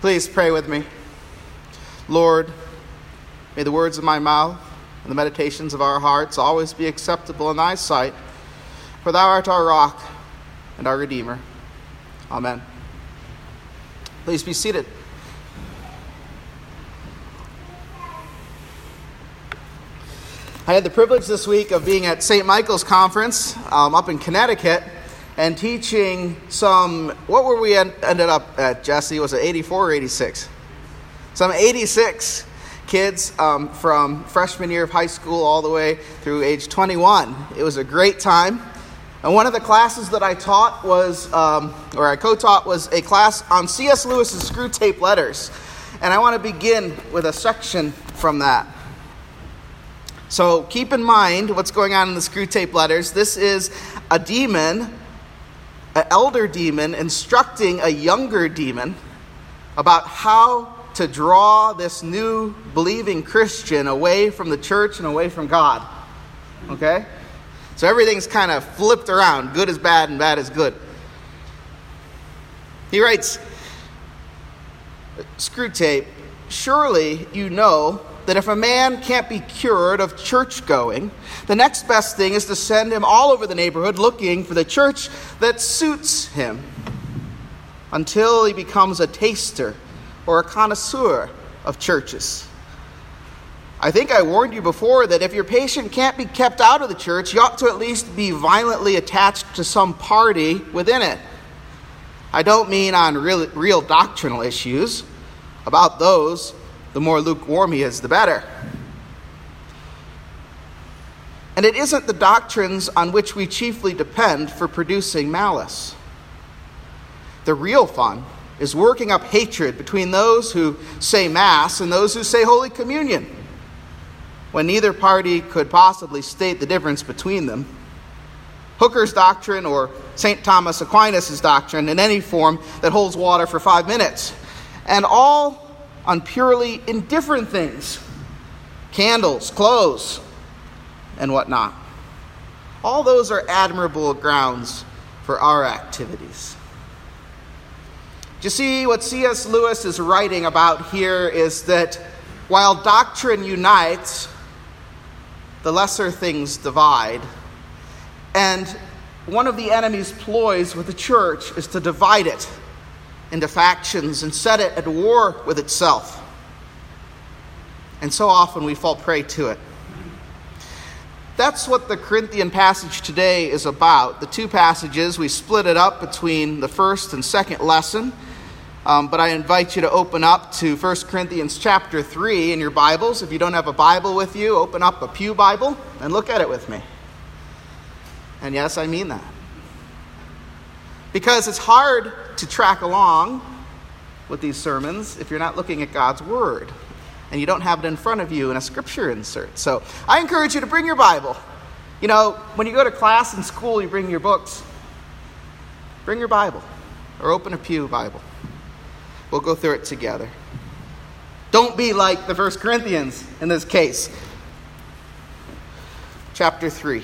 Please pray with me. Lord, may the words of my mouth and the meditations of our hearts always be acceptable in thy sight, for thou art our rock and our Redeemer. Amen. Please be seated. I had the privilege this week of being at St. Michael's Conference um, up in Connecticut and teaching some, what were we en- ended up at, Jesse? Was it 84 or 86? Some 86 kids um, from freshman year of high school all the way through age 21. It was a great time. And one of the classes that I taught was, um, or I co taught, was a class on C.S. Lewis's Screwtape Letters. And I want to begin with a section from that. So keep in mind what's going on in the Screwtape Letters. This is a demon an elder demon instructing a younger demon about how to draw this new believing Christian away from the church and away from God. Okay? So everything's kind of flipped around. Good is bad and bad is good. He writes, Screwtape, surely you know that if a man can't be cured of church going, the next best thing is to send him all over the neighborhood looking for the church that suits him until he becomes a taster or a connoisseur of churches. I think I warned you before that if your patient can't be kept out of the church, you ought to at least be violently attached to some party within it. I don't mean on real, real doctrinal issues. About those, the more lukewarm he is, the better. And it isn't the doctrines on which we chiefly depend for producing malice. The real fun is working up hatred between those who say Mass and those who say Holy Communion, when neither party could possibly state the difference between them. Hooker's doctrine or St. Thomas Aquinas' doctrine in any form that holds water for five minutes. And all on purely indifferent things candles, clothes, and whatnot. All those are admirable grounds for our activities. You see what C.S. Lewis is writing about here is that while doctrine unites, the lesser things divide. And one of the enemy's ploys with the church is to divide it into factions and set it at war with itself. And so often we fall prey to it. That's what the Corinthian passage today is about. The two passages, we split it up between the first and second lesson. Um, but I invite you to open up to 1 Corinthians chapter 3 in your Bibles. If you don't have a Bible with you, open up a Pew Bible and look at it with me. And yes, I mean that. Because it's hard to track along with these sermons if you're not looking at God's Word and you don't have it in front of you in a scripture insert. So I encourage you to bring your Bible. You know, when you go to class in school, you bring your books. Bring your Bible or open a Pew Bible. We'll go through it together. Don't be like the First Corinthians in this case. Chapter 3.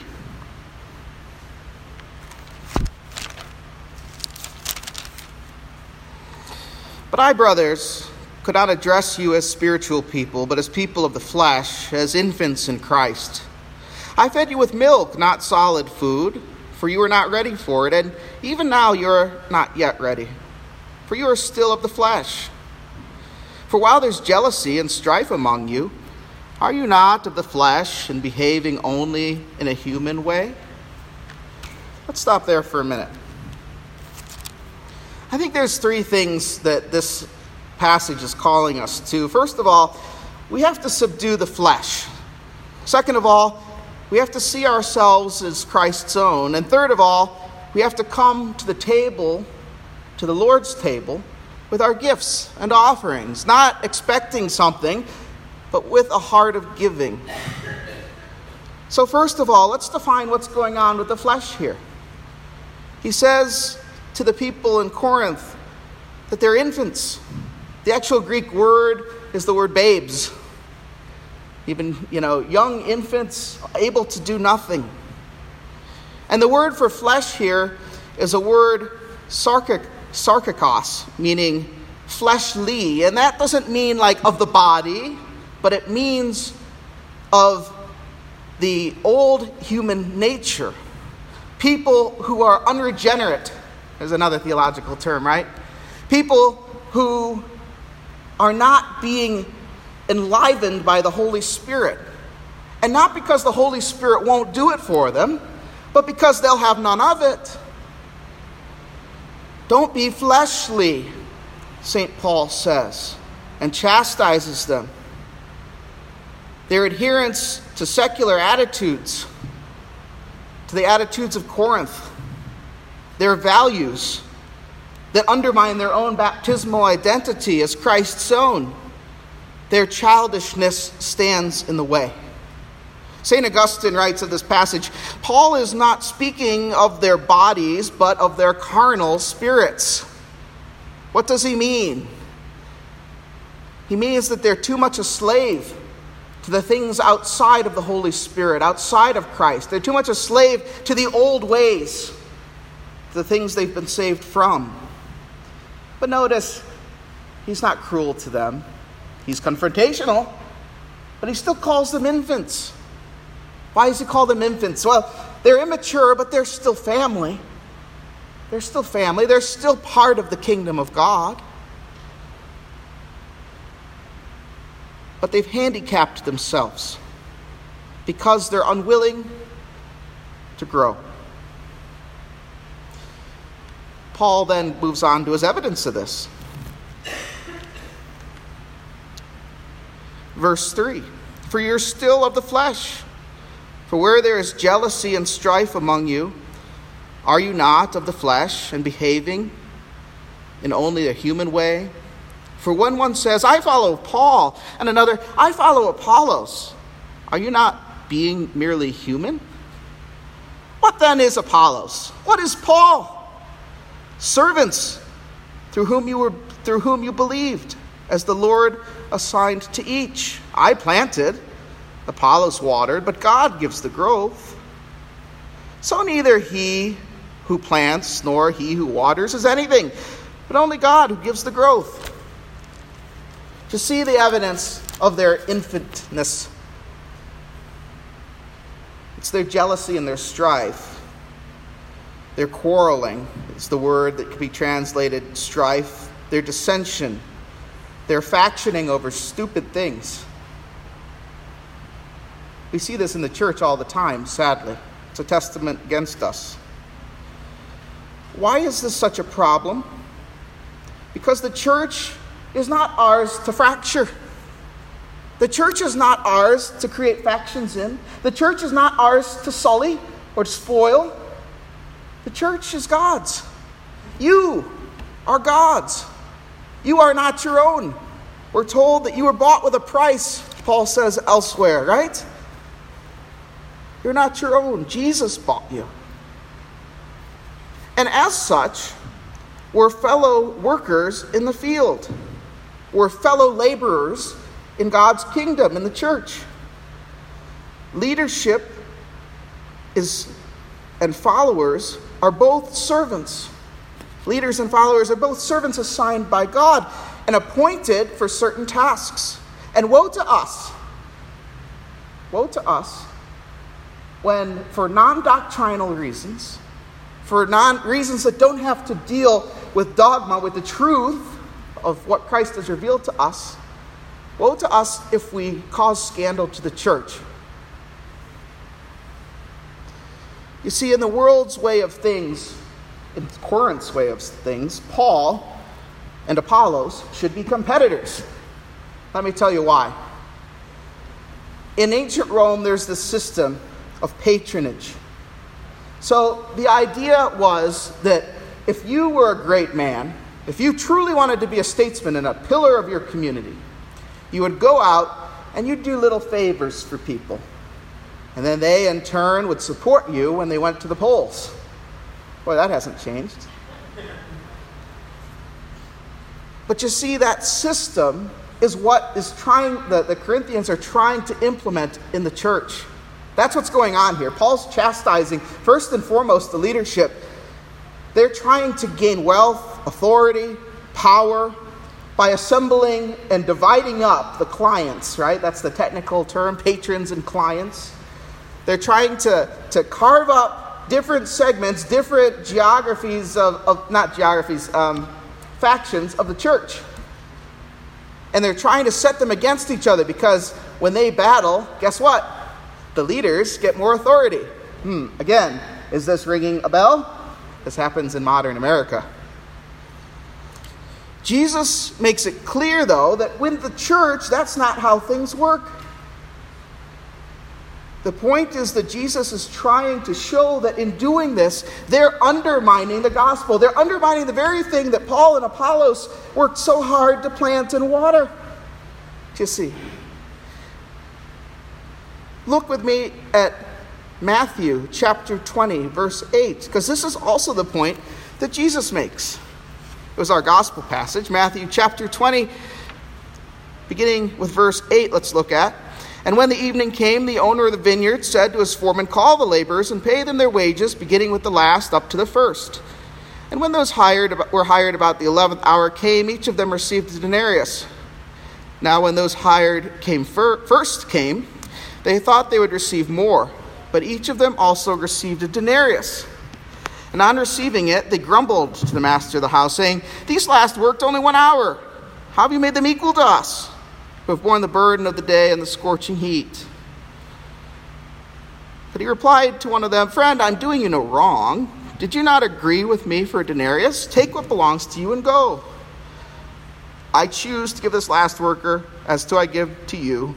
But I, brothers, could not address you as spiritual people, but as people of the flesh, as infants in Christ. I fed you with milk, not solid food, for you were not ready for it, and even now you are not yet ready, for you are still of the flesh. For while there's jealousy and strife among you, are you not of the flesh and behaving only in a human way? Let's stop there for a minute. I think there's three things that this passage is calling us to. First of all, we have to subdue the flesh. Second of all, we have to see ourselves as Christ's own. And third of all, we have to come to the table, to the Lord's table, with our gifts and offerings, not expecting something, but with a heart of giving. So, first of all, let's define what's going on with the flesh here. He says, to the people in Corinth that they're infants. The actual Greek word is the word babes. Even, you know, young infants able to do nothing. And the word for flesh here is a word sarkikos, meaning fleshly, and that doesn't mean like of the body, but it means of the old human nature. People who are unregenerate is another theological term, right? People who are not being enlivened by the Holy Spirit. And not because the Holy Spirit won't do it for them, but because they'll have none of it. Don't be fleshly, St. Paul says, and chastises them. Their adherence to secular attitudes, to the attitudes of Corinth, their values that undermine their own baptismal identity as Christ's own, their childishness stands in the way. St. Augustine writes of this passage Paul is not speaking of their bodies, but of their carnal spirits. What does he mean? He means that they're too much a slave to the things outside of the Holy Spirit, outside of Christ. They're too much a slave to the old ways, the things they've been saved from. But notice, he's not cruel to them. He's confrontational, but he still calls them infants. Why does he call them infants? Well, they're immature, but they're still family. They're still family. They're still part of the kingdom of God. But they've handicapped themselves because they're unwilling to grow. Paul then moves on to his evidence of this. Verse 3 For you're still of the flesh for where there is jealousy and strife among you, are you not of the flesh and behaving in only a human way? For when one says, I follow Paul, and another, I follow Apollos, are you not being merely human? What then is Apollos? What is Paul? Servants through whom you were through whom you believed, as the Lord assigned to each. I planted Apollos watered, but God gives the growth. So neither he who plants nor he who waters is anything, but only God who gives the growth. To see the evidence of their infantness, it's their jealousy and their strife. Their quarreling is the word that can be translated strife. Their dissension, their factioning over stupid things. We see this in the church all the time, sadly. It's a testament against us. Why is this such a problem? Because the church is not ours to fracture. The church is not ours to create factions in. The church is not ours to sully or to spoil. The church is God's. You are God's. You are not your own. We're told that you were bought with a price, Paul says elsewhere, right? You're not your own. Jesus bought you. And as such, we're fellow workers in the field. We're fellow laborers in God's kingdom, in the church. Leadership is and followers are both servants. Leaders and followers are both servants assigned by God and appointed for certain tasks. And woe to us, woe to us when, for non doctrinal reasons, for non reasons that don't have to deal with dogma, with the truth of what Christ has revealed to us, woe to us if we cause scandal to the church. You see, in the world's way of things, in Corinth's way of things, Paul and Apollos should be competitors. Let me tell you why. In ancient Rome, there's this system of patronage. So the idea was that if you were a great man, if you truly wanted to be a statesman and a pillar of your community, you would go out and you'd do little favors for people. And then they, in turn, would support you when they went to the polls. Boy, that hasn't changed. But you see, that system is what is trying, the, the Corinthians are trying to implement in the church. That's what's going on here. Paul's chastising, first and foremost, the leadership. They're trying to gain wealth, authority, power, by assembling and dividing up the clients, right? That's the technical term, patrons and clients. They're trying to, to carve up different segments, different geographies of, of not geographies, um, factions of the church. And they're trying to set them against each other because when they battle, guess what? The leaders get more authority. Hmm, again, is this ringing a bell? This happens in modern America. Jesus makes it clear, though, that with the church, that's not how things work. The point is that Jesus is trying to show that in doing this, they're undermining the gospel. They're undermining the very thing that Paul and Apollos worked so hard to plant and water. Do you see? Look with me at Matthew chapter 20, verse 8, because this is also the point that Jesus makes. It was our gospel passage, Matthew chapter 20, beginning with verse 8, let's look at. And when the evening came, the owner of the vineyard said to his foreman, Call the laborers and pay them their wages, beginning with the last up to the first. And when those hired were hired about the eleventh hour came, each of them received a denarius. Now, when those hired came fir- first came, they thought they would receive more, but each of them also received a denarius. And on receiving it, they grumbled to the master of the house, saying, These last worked only one hour. How have you made them equal to us, who have borne the burden of the day and the scorching heat? But he replied to one of them, Friend, I'm doing you no wrong. Did you not agree with me for a denarius? Take what belongs to you and go. I choose to give this last worker as to I give to you.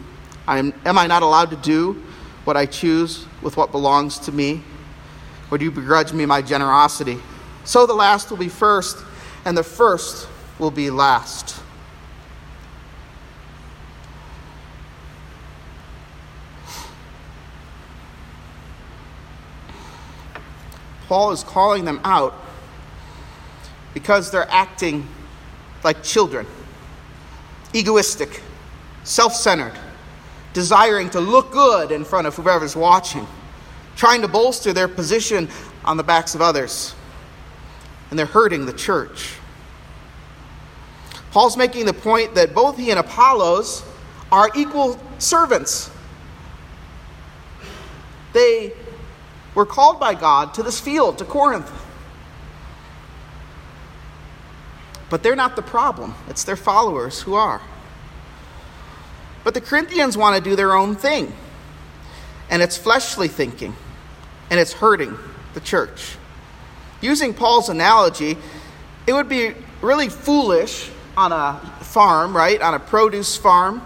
I am, am I not allowed to do what I choose with what belongs to me? Or do you begrudge me my generosity? So the last will be first, and the first will be last. Paul is calling them out because they're acting like children, egoistic, self centered, desiring to look good in front of whoever's watching trying to bolster their position on the backs of others. And they're hurting the church. Paul's making the point that both he and Apollos are equal servants. They were called by God to this field, to Corinth. But they're not the problem, it's their followers who are. But the Corinthians want to do their own thing, and it's fleshly thinking and it's hurting the church. Using Paul's analogy, it would be really foolish on a farm, right? On a produce farm,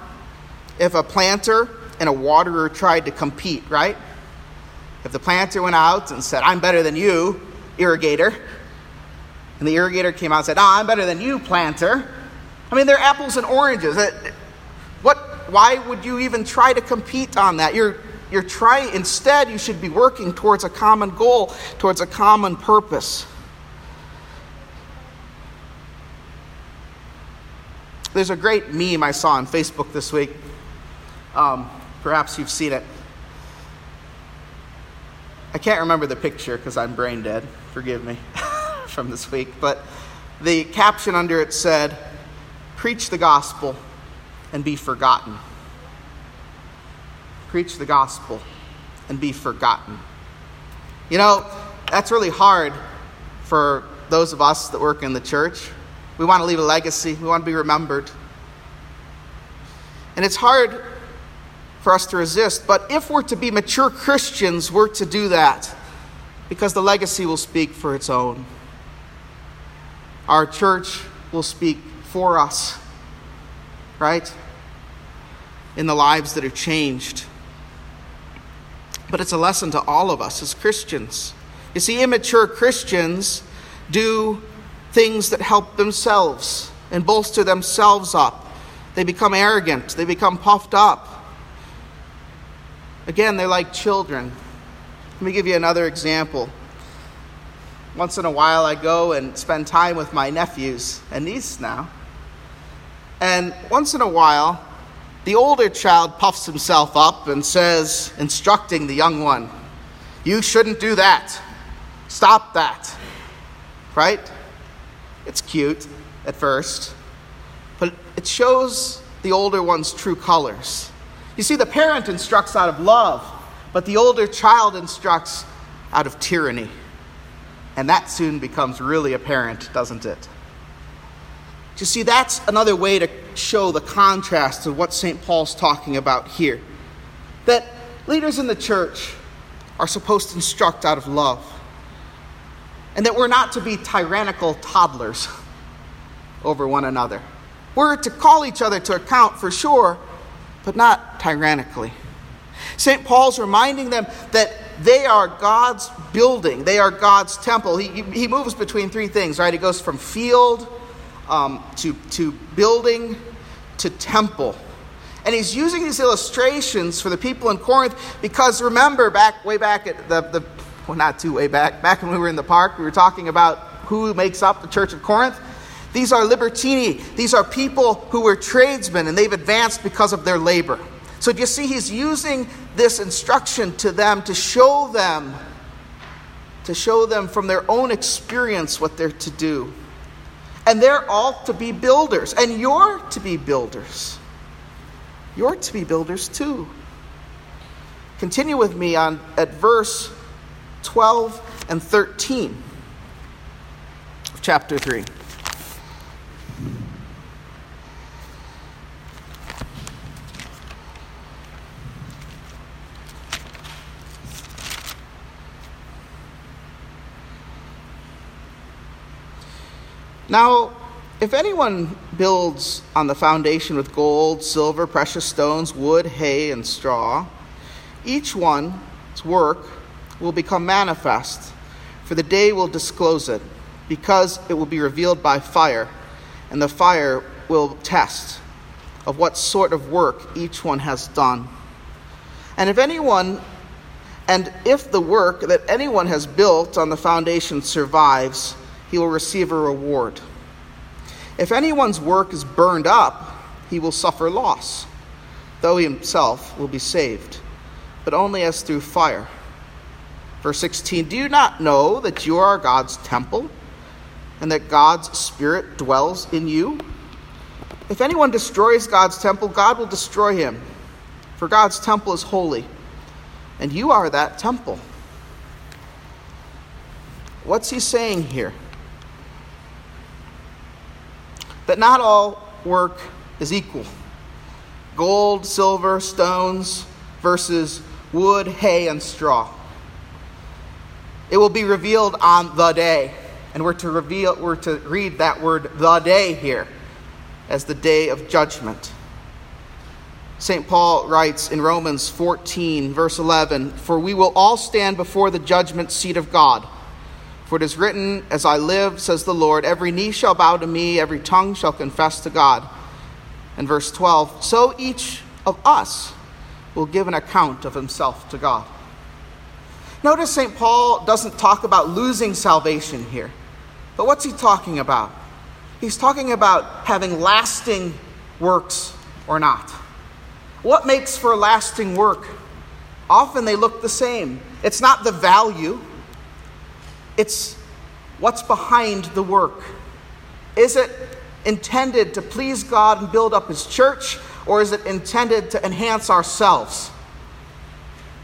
if a planter and a waterer tried to compete, right? If the planter went out and said, I'm better than you, irrigator, and the irrigator came out and said, oh, I'm better than you, planter. I mean, they're apples and oranges. What, why would you even try to compete on that? You're you're trying, instead, you should be working towards a common goal, towards a common purpose. There's a great meme I saw on Facebook this week. Um, perhaps you've seen it. I can't remember the picture because I'm brain dead. Forgive me from this week. But the caption under it said, Preach the gospel and be forgotten preach the gospel and be forgotten. You know, that's really hard for those of us that work in the church. We want to leave a legacy, we want to be remembered. And it's hard for us to resist, but if we're to be mature Christians, we're to do that because the legacy will speak for its own. Our church will speak for us, right? In the lives that are changed but it's a lesson to all of us as Christians. You see, immature Christians do things that help themselves and bolster themselves up. They become arrogant, they become puffed up. Again, they're like children. Let me give you another example. Once in a while, I go and spend time with my nephews and niece now. And once in a while, the older child puffs himself up and says, instructing the young one, You shouldn't do that. Stop that. Right? It's cute at first. but it shows the older one's true colors. You see, the parent instructs out of love, but the older child instructs out of tyranny. And that soon becomes really apparent, doesn't it? You see, that's another way to show the contrast of what St. Paul's talking about here. That leaders in the church are supposed to instruct out of love, and that we're not to be tyrannical toddlers over one another. We're to call each other to account for sure, but not tyrannically. St. Paul's reminding them that they are God's building, they are God's temple. He, he moves between three things, right? He goes from field um, to, to building to temple. And he's using these illustrations for the people in Corinth because remember, back way back at the, the well, not too way back, back when we were in the park, we were talking about who makes up the church of Corinth. These are libertini. These are people who were tradesmen and they've advanced because of their labor. So do you see he's using this instruction to them to show them to show them from their own experience what they're to do. And they're all to be builders and you're to be builders. You're to be builders too. Continue with me on at verse 12 and 13 of chapter 3. Now, if anyone builds on the foundation with gold, silver, precious stones, wood, hay, and straw, each one's work will become manifest, for the day will disclose it, because it will be revealed by fire, and the fire will test of what sort of work each one has done. And if anyone and if the work that anyone has built on the foundation survives, he will receive a reward. If anyone's work is burned up, he will suffer loss, though he himself will be saved, but only as through fire. Verse 16 Do you not know that you are God's temple, and that God's Spirit dwells in you? If anyone destroys God's temple, God will destroy him, for God's temple is holy, and you are that temple. What's he saying here? That not all work is equal. Gold, silver, stones versus wood, hay, and straw. It will be revealed on the day. And we're to reveal we're to read that word the day here as the day of judgment. St. Paul writes in Romans 14, verse 11 For we will all stand before the judgment seat of God. For it is written, As I live, says the Lord, every knee shall bow to me, every tongue shall confess to God. And verse 12, so each of us will give an account of himself to God. Notice St. Paul doesn't talk about losing salvation here. But what's he talking about? He's talking about having lasting works or not. What makes for lasting work? Often they look the same. It's not the value, it's what's behind the work. Is it intended to please God and build up His church, or is it intended to enhance ourselves?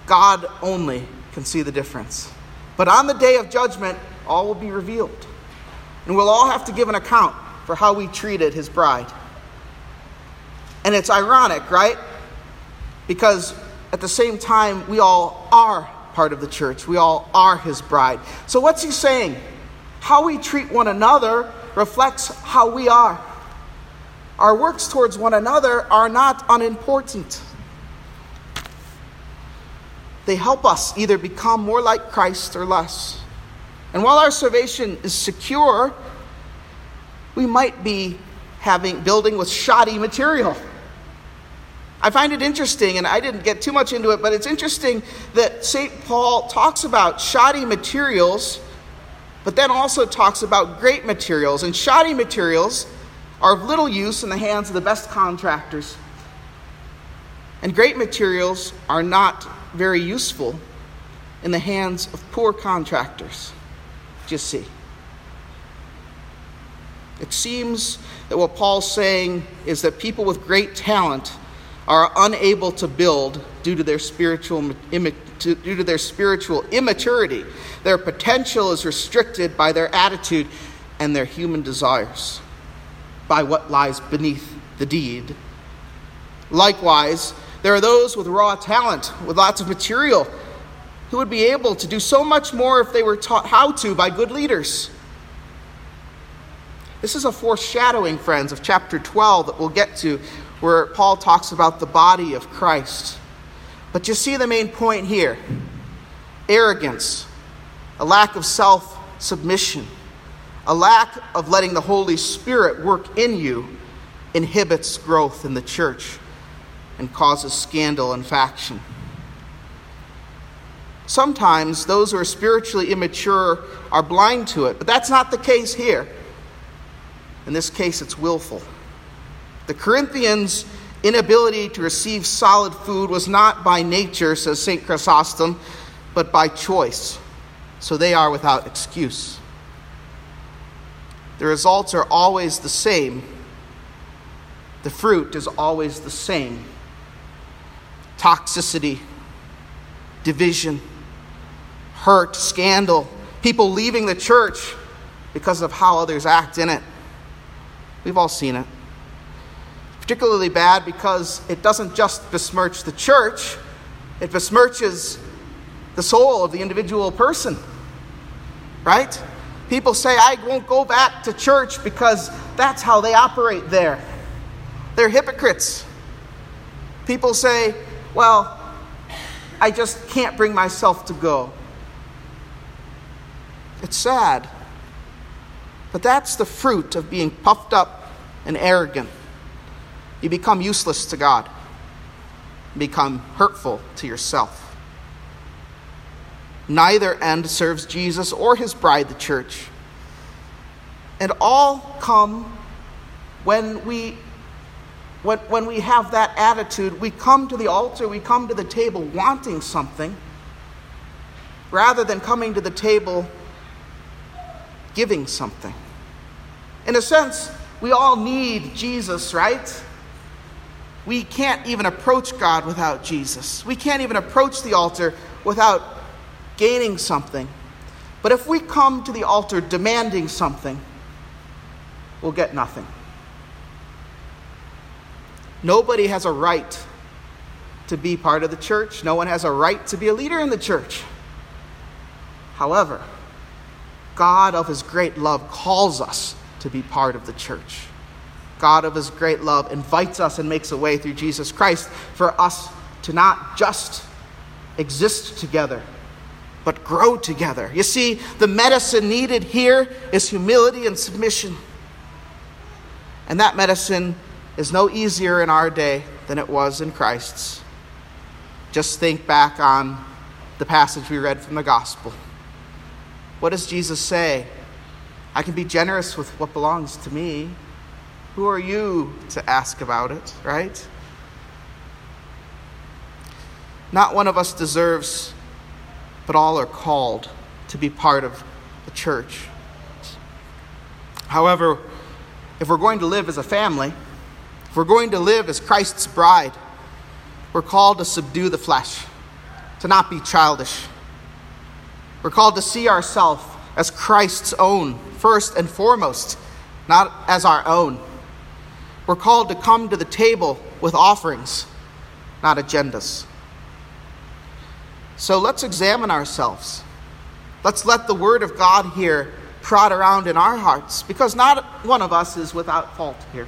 God only can see the difference. But on the day of judgment, all will be revealed. And we'll all have to give an account for how we treated His bride. And it's ironic, right? Because at the same time, we all are part of the church. We all are his bride. So, what's he saying? How we treat one another reflects how we are. Our works towards one another are not unimportant. They help us either become more like Christ or less. And while our salvation is secure, we might be having building with shoddy material. I find it interesting, and I didn't get too much into it, but it's interesting that St. Paul talks about shoddy materials, but then also talks about great materials. And shoddy materials are of little use in the hands of the best contractors. And great materials are not very useful in the hands of poor contractors. Just see. It seems that what Paul's saying is that people with great talent are unable to build due to their spiritual due to their spiritual immaturity. Their potential is restricted by their attitude and their human desires, by what lies beneath the deed. Likewise, there are those with raw talent, with lots of material, who would be able to do so much more if they were taught how to by good leaders. This is a foreshadowing, friends, of chapter 12 that we'll get to, where Paul talks about the body of Christ. But you see the main point here arrogance, a lack of self submission, a lack of letting the Holy Spirit work in you inhibits growth in the church and causes scandal and faction. Sometimes those who are spiritually immature are blind to it, but that's not the case here. In this case, it's willful. The Corinthians' inability to receive solid food was not by nature, says St. Chrysostom, but by choice. So they are without excuse. The results are always the same. The fruit is always the same toxicity, division, hurt, scandal, people leaving the church because of how others act in it. We've all seen it. Particularly bad because it doesn't just besmirch the church, it besmirches the soul of the individual person. Right? People say, I won't go back to church because that's how they operate there. They're hypocrites. People say, well, I just can't bring myself to go. It's sad. But that's the fruit of being puffed up and arrogant. You become useless to God, become hurtful to yourself. Neither end serves Jesus or his bride, the church. And all come when we when, when we have that attitude, we come to the altar, we come to the table wanting something, rather than coming to the table giving something. In a sense, we all need Jesus, right? We can't even approach God without Jesus. We can't even approach the altar without gaining something. But if we come to the altar demanding something, we'll get nothing. Nobody has a right to be part of the church. No one has a right to be a leader in the church. However, God of his great love calls us to be part of the church. God of his great love invites us and makes a way through Jesus Christ for us to not just exist together, but grow together. You see, the medicine needed here is humility and submission. And that medicine is no easier in our day than it was in Christ's. Just think back on the passage we read from the gospel. What does Jesus say? I can be generous with what belongs to me. Who are you to ask about it, right? Not one of us deserves, but all are called to be part of the church. However, if we're going to live as a family, if we're going to live as Christ's bride, we're called to subdue the flesh, to not be childish. We're called to see ourselves as Christ's own, first and foremost, not as our own. We're called to come to the table with offerings, not agendas. So let's examine ourselves. Let's let the Word of God here prod around in our hearts, because not one of us is without fault here.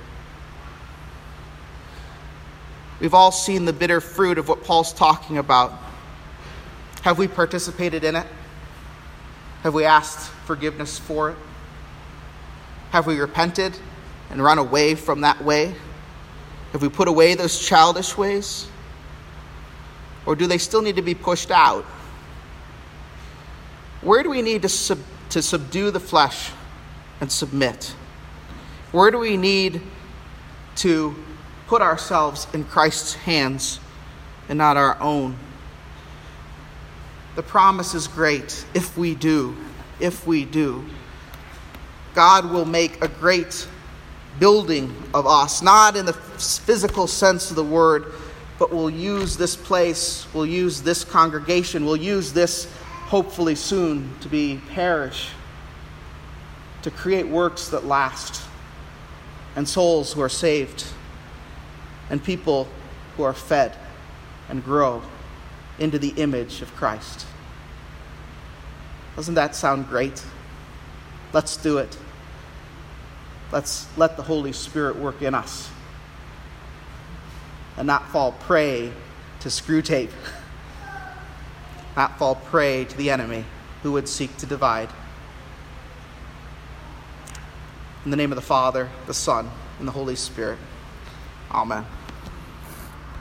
We've all seen the bitter fruit of what Paul's talking about. Have we participated in it? Have we asked forgiveness for it? Have we repented and run away from that way? Have we put away those childish ways? Or do they still need to be pushed out? Where do we need to, sub- to subdue the flesh and submit? Where do we need to put ourselves in Christ's hands and not our own? The promise is great if we do, if we do. God will make a great building of us, not in the physical sense of the word, but we'll use this place, we'll use this congregation, we'll use this hopefully soon to be parish to create works that last and souls who are saved and people who are fed and grow into the image of Christ. Doesn't that sound great? Let's do it. Let's let the Holy Spirit work in us and not fall prey to Screwtape, not fall prey to the enemy who would seek to divide. In the name of the Father, the Son, and the Holy Spirit. Amen.